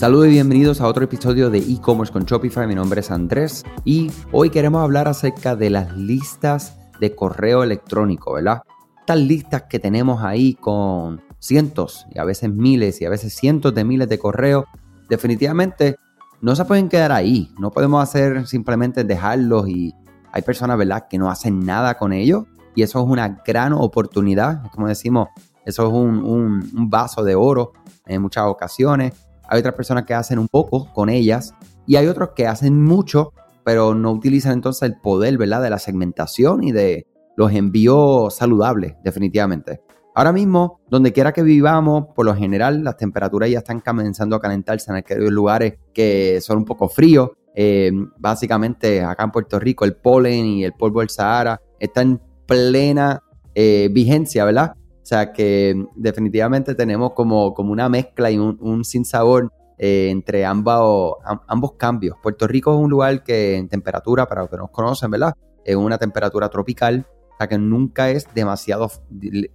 Saludos y bienvenidos a otro episodio de e-commerce con Shopify. Mi nombre es Andrés y hoy queremos hablar acerca de las listas de correo electrónico, ¿verdad? Estas listas que tenemos ahí con cientos y a veces miles y a veces cientos de miles de correos, definitivamente no se pueden quedar ahí. No podemos hacer simplemente dejarlos y hay personas, ¿verdad?, que no hacen nada con ellos y eso es una gran oportunidad. Como decimos, eso es un, un vaso de oro en muchas ocasiones hay otras personas que hacen un poco con ellas y hay otros que hacen mucho, pero no utilizan entonces el poder, ¿verdad? De la segmentación y de los envíos saludables, definitivamente. Ahora mismo, donde quiera que vivamos, por lo general las temperaturas ya están comenzando a calentarse en aquellos lugares que son un poco fríos. Eh, básicamente, acá en Puerto Rico, el polen y el polvo del Sahara está en plena eh, vigencia, ¿verdad? O sea que definitivamente tenemos como, como una mezcla y un, un sinsabor eh, entre ambos, ambos cambios. Puerto Rico es un lugar que en temperatura, para los que nos conocen, ¿verdad? Es una temperatura tropical, o sea que nunca es demasiado,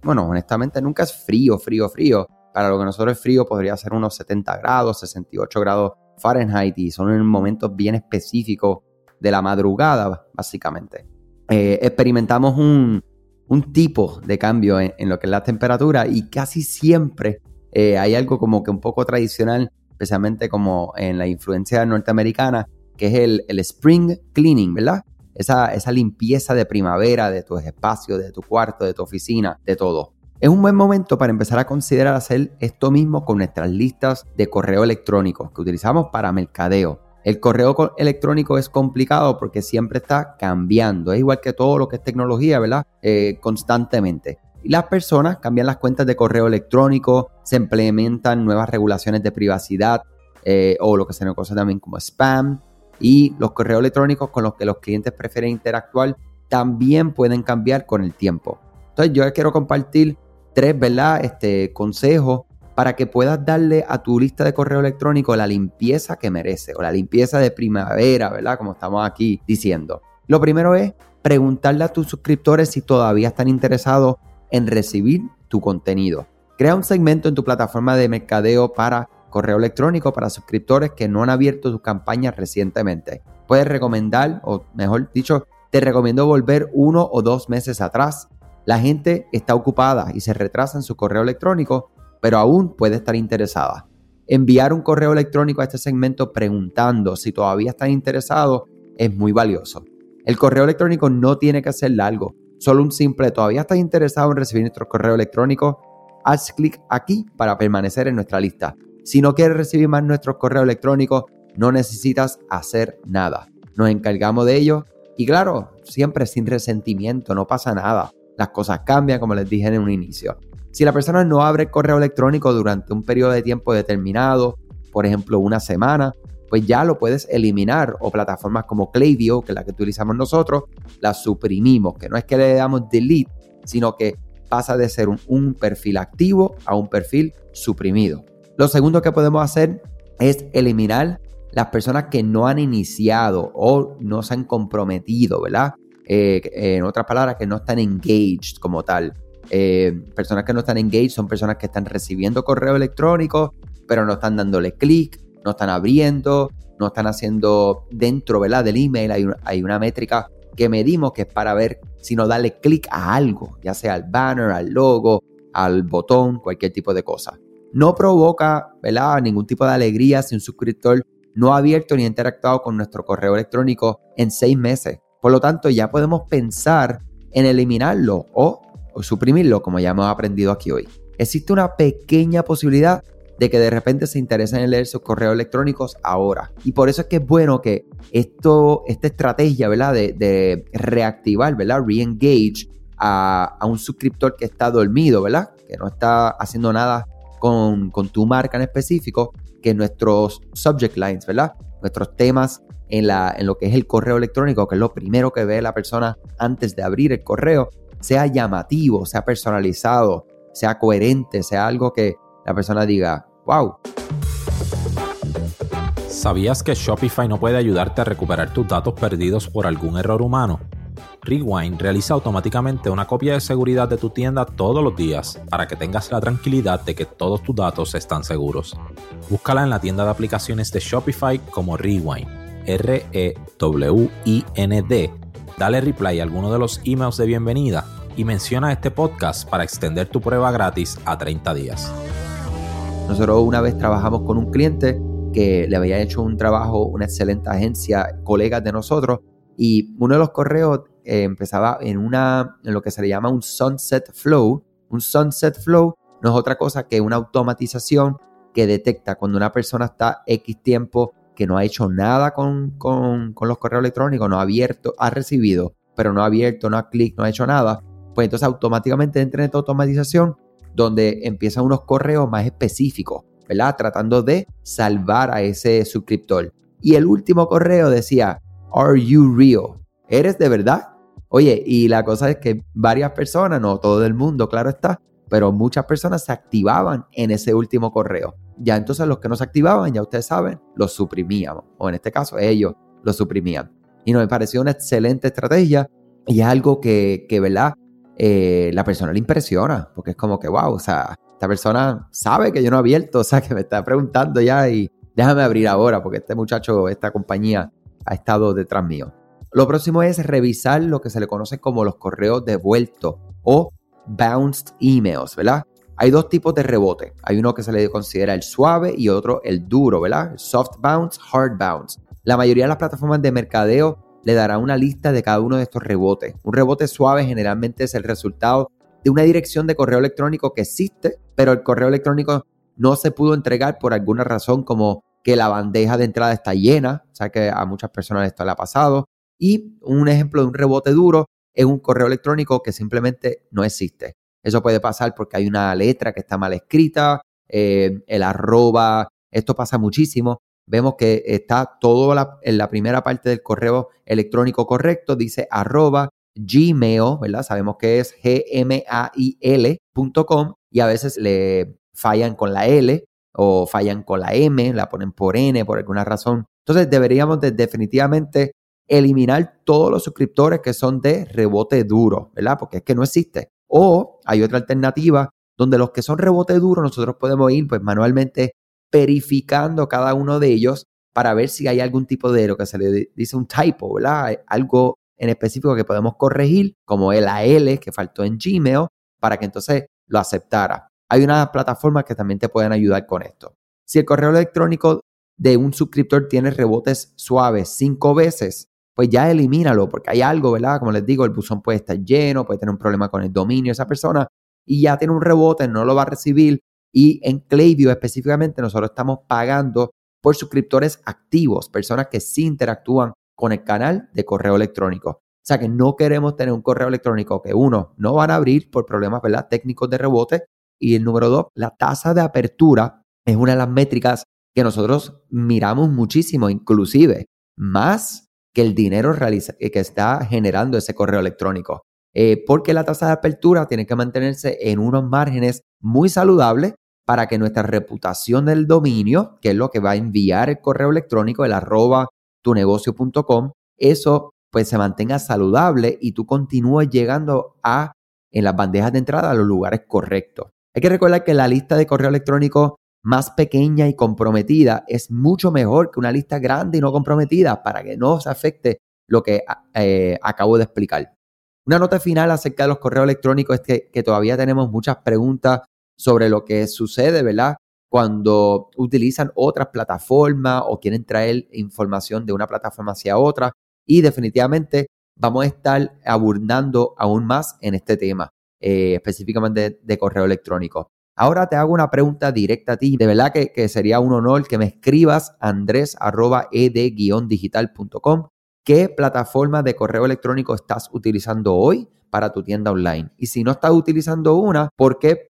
bueno, honestamente nunca es frío, frío, frío. Para lo que nosotros es frío podría ser unos 70 grados, 68 grados Fahrenheit y son en momentos bien específicos de la madrugada, básicamente. Eh, experimentamos un, un tipo de cambio en, lo que es la temperatura y casi siempre eh, hay algo como que un poco tradicional, especialmente como en la influencia norteamericana, que es el, spring cleaning, ¿verdad? Esa, esa limpieza de primavera de tus espacios, de tu cuarto, de tu oficina, de todo. Es un buen momento para empezar a considerar hacer esto mismo con nuestras listas de correo electrónico que utilizamos para mercadeo. El correo electrónico es complicado porque siempre está cambiando. Es igual que todo lo que es tecnología, ¿verdad? Eh, constantemente. Y las personas cambian las cuentas de correo electrónico, se implementan nuevas regulaciones de privacidad eh, o lo que se conoce también como spam. Y los correos electrónicos con los que los clientes prefieren interactuar también pueden cambiar con el tiempo. Entonces yo quiero compartir tres, ¿verdad? Este, consejos para que puedas darle a tu lista de correo electrónico la limpieza que merece o la limpieza de primavera, ¿verdad? Como estamos aquí diciendo. Lo primero es preguntarle a tus suscriptores si todavía están interesados en recibir tu contenido. Crea un segmento en tu plataforma de mercadeo para correo electrónico para suscriptores que no han abierto sus campañas recientemente. Puedes recomendar, o mejor dicho, te recomiendo volver uno o dos meses atrás. La gente está ocupada y se retrasa en su correo electrónico pero aún puede estar interesada. Enviar un correo electrónico a este segmento preguntando si todavía están interesados es muy valioso. El correo electrónico no tiene que ser largo, solo un simple todavía estás interesado en recibir nuestro correo electrónico, haz clic aquí para permanecer en nuestra lista. Si no quieres recibir más nuestros correos electrónicos, no necesitas hacer nada. Nos encargamos de ello y claro, siempre sin resentimiento, no pasa nada. Las cosas cambian como les dije en un inicio. Si la persona no abre correo electrónico durante un periodo de tiempo determinado, por ejemplo una semana, pues ya lo puedes eliminar o plataformas como Klaviyo, que es la que utilizamos nosotros, la suprimimos, que no es que le damos delete, sino que pasa de ser un, un perfil activo a un perfil suprimido. Lo segundo que podemos hacer es eliminar las personas que no han iniciado o no se han comprometido, ¿verdad? Eh, en otras palabras, que no están engaged como tal. Eh, personas que no están engaged son personas que están recibiendo correo electrónico, pero no están dándole clic, no están abriendo, no están haciendo dentro ¿verdad? del email. Hay una, hay una métrica que medimos que es para ver si no darle clic a algo, ya sea al banner, al logo, al botón, cualquier tipo de cosa. No provoca ¿verdad? ningún tipo de alegría si un suscriptor no ha abierto ni interactuado con nuestro correo electrónico en seis meses. Por lo tanto, ya podemos pensar en eliminarlo o suprimirlo, como ya hemos aprendido aquí hoy. Existe una pequeña posibilidad de que de repente se interesen en leer sus correos electrónicos ahora. Y por eso es que es bueno que esto, esta estrategia, ¿verdad? De, reactivar, ¿verdad? Re-engage a, un suscriptor que está dormido, ¿verdad? Que no está haciendo nada con, con tu marca en específico, que nuestros subject lines, ¿verdad? Nuestros temas en, la, en lo que es el correo electrónico, que es lo primero que ve la persona antes de abrir el correo, sea llamativo, sea personalizado, sea coherente, sea algo que la persona diga, wow. ¿Sabías que Shopify no puede ayudarte a recuperar tus datos perdidos por algún error humano? Rewind realiza automáticamente una copia de seguridad de tu tienda todos los días para que tengas la tranquilidad de que todos tus datos están seguros. Búscala en la tienda de aplicaciones de Shopify como Rewind, R-E-W-I-N-D. Dale reply a alguno de los emails de bienvenida y menciona este podcast para extender tu prueba gratis a 30 días. Nosotros una vez trabajamos con un cliente que le había hecho un trabajo, una excelente agencia, colegas de nosotros, y uno de los correos eh, empezaba en, una, en lo que se le llama un sunset flow. Un sunset flow no es otra cosa que una automatización que detecta cuando una persona está X tiempo que no ha hecho nada con, con, con los correos electrónicos, no ha abierto, ha recibido, pero no ha abierto, no ha clic, no ha hecho nada, pues entonces automáticamente entra en esta automatización donde empiezan unos correos más específicos, ¿verdad? Tratando de salvar a ese suscriptor. Y el último correo decía, Are you real? ¿Eres de verdad? Oye, y la cosa es que varias personas, no todo el mundo, claro está, pero muchas personas se activaban en ese último correo. Ya entonces los que no se activaban, ya ustedes saben, los suprimíamos. O en este caso, ellos los suprimían. Y nos pareció una excelente estrategia y algo que, que ¿verdad? Eh, la persona le impresiona, porque es como que, wow, o sea, esta persona sabe que yo no he abierto, o sea, que me está preguntando ya y déjame abrir ahora, porque este muchacho, esta compañía ha estado detrás mío. Lo próximo es revisar lo que se le conoce como los correos devueltos o bounced emails, ¿verdad? Hay dos tipos de rebote. Hay uno que se le considera el suave y otro el duro, ¿verdad? Soft bounce, hard bounce. La mayoría de las plataformas de mercadeo le dará una lista de cada uno de estos rebotes. Un rebote suave generalmente es el resultado de una dirección de correo electrónico que existe, pero el correo electrónico no se pudo entregar por alguna razón como que la bandeja de entrada está llena, o sea que a muchas personas esto le ha pasado. Y un ejemplo de un rebote duro es un correo electrónico que simplemente no existe. Eso puede pasar porque hay una letra que está mal escrita, eh, el arroba, esto pasa muchísimo vemos que está todo en la primera parte del correo electrónico correcto, dice arroba gmail, ¿verdad? Sabemos que es gmail.com y a veces le fallan con la L o fallan con la M, la ponen por N por alguna razón. Entonces deberíamos definitivamente eliminar todos los suscriptores que son de rebote duro, ¿verdad? Porque es que no existe. O hay otra alternativa donde los que son rebote duro nosotros podemos ir pues manualmente verificando cada uno de ellos para ver si hay algún tipo de lo que se le dice un typo, ¿verdad? Algo en específico que podemos corregir, como el AL que faltó en Gmail, para que entonces lo aceptara. Hay unas plataformas que también te pueden ayudar con esto. Si el correo electrónico de un suscriptor tiene rebotes suaves cinco veces, pues ya elimínalo, porque hay algo, ¿verdad? Como les digo, el buzón puede estar lleno, puede tener un problema con el dominio de esa persona y ya tiene un rebote, no lo va a recibir y en Klaviyo específicamente nosotros estamos pagando por suscriptores activos, personas que sí interactúan con el canal de correo electrónico. O sea que no queremos tener un correo electrónico que uno no van a abrir por problemas ¿verdad? técnicos de rebote. Y el número dos, la tasa de apertura es una de las métricas que nosotros miramos muchísimo, inclusive más que el dinero que está generando ese correo electrónico. Eh, porque la tasa de apertura tiene que mantenerse en unos márgenes muy saludables para que nuestra reputación del dominio, que es lo que va a enviar el correo electrónico, el arroba tunegocio.com, eso pues se mantenga saludable y tú continúes llegando a en las bandejas de entrada a los lugares correctos. Hay que recordar que la lista de correo electrónico más pequeña y comprometida es mucho mejor que una lista grande y no comprometida para que no se afecte lo que eh, acabo de explicar. Una nota final acerca de los correos electrónicos es que todavía tenemos muchas preguntas sobre lo que sucede, ¿verdad? Cuando utilizan otras plataformas o quieren traer información de una plataforma hacia otra. Y definitivamente vamos a estar abundando aún más en este tema, eh, específicamente de, correo electrónico. Ahora te hago una pregunta directa a ti. De verdad que, sería un honor que me escribas andres.ed-digital.com. ¿Qué plataforma de correo electrónico estás utilizando hoy para tu tienda online? Y si no estás utilizando una, ¿por qué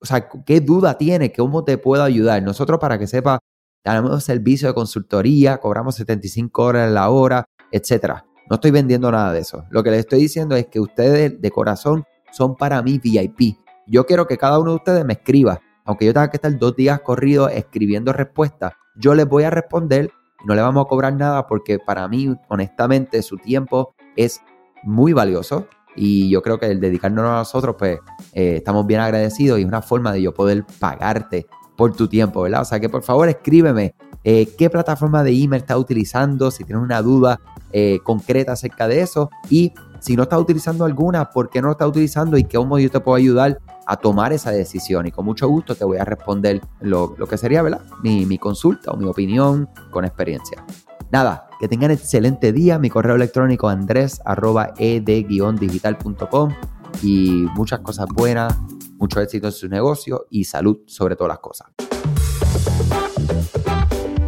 o sea, ¿qué duda tiene? ¿Cómo te puedo ayudar? Nosotros, para que sepa, damos servicio de consultoría, cobramos 75 horas la hora, etcétera. No estoy vendiendo nada de eso. Lo que les estoy diciendo es que ustedes de corazón son para mí VIP. Yo quiero que cada uno de ustedes me escriba. Aunque yo tenga que estar dos días corridos escribiendo respuestas, yo les voy a responder no le vamos a cobrar nada porque para mí, honestamente, su tiempo es muy valioso y yo creo que el dedicarnos a nosotros, pues eh, estamos bien agradecidos y es una forma de yo poder pagarte por tu tiempo, ¿verdad? O sea que por favor escríbeme eh, qué plataforma de email estás utilizando, si tienes una duda eh, concreta acerca de eso y si no estás utilizando alguna, ¿por qué no lo estás utilizando y cómo yo te puedo ayudar a tomar esa decisión? Y con mucho gusto te voy a responder lo, que sería, ¿verdad? Mi, mi consulta o mi opinión con experiencia. Nada, que tengan excelente día. Mi correo electrónico andrés ed-digital.com y muchas cosas buenas, mucho éxito en su negocio y salud sobre todas las cosas.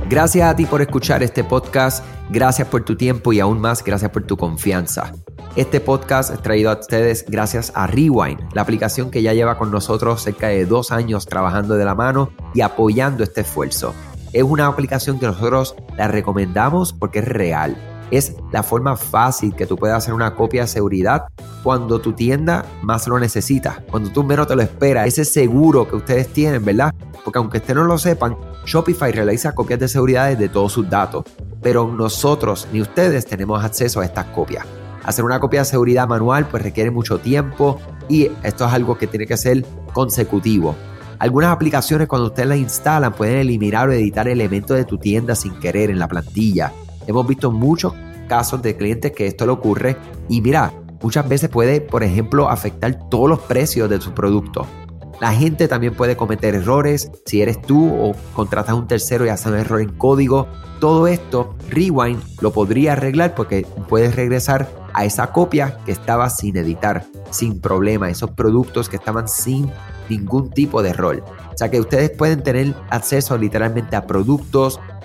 Gracias a ti por escuchar este podcast, gracias por tu tiempo y aún más gracias por tu confianza. Este podcast es traído a ustedes gracias a Rewind, la aplicación que ya lleva con nosotros cerca de dos años trabajando de la mano y apoyando este esfuerzo. Es una aplicación que nosotros la recomendamos porque es real. Es la forma fácil que tú puedes hacer una copia de seguridad cuando tu tienda más lo necesita, cuando tú menos te lo esperas, ese seguro que ustedes tienen, ¿verdad? Porque aunque ustedes no lo sepan, Shopify realiza copias de seguridad de todos sus datos, pero nosotros ni ustedes tenemos acceso a estas copias. Hacer una copia de seguridad manual pues requiere mucho tiempo y esto es algo que tiene que ser consecutivo. Algunas aplicaciones cuando ustedes las instalan pueden eliminar o editar elementos de tu tienda sin querer en la plantilla. Hemos visto muchos casos de clientes que esto le ocurre y mira, muchas veces puede, por ejemplo, afectar todos los precios de su producto. La gente también puede cometer errores si eres tú o contratas a un tercero y hace un error en código. Todo esto, Rewind lo podría arreglar porque puedes regresar a esa copia que estaba sin editar, sin problema, esos productos que estaban sin ningún tipo de rol. O sea que ustedes pueden tener acceso literalmente a productos,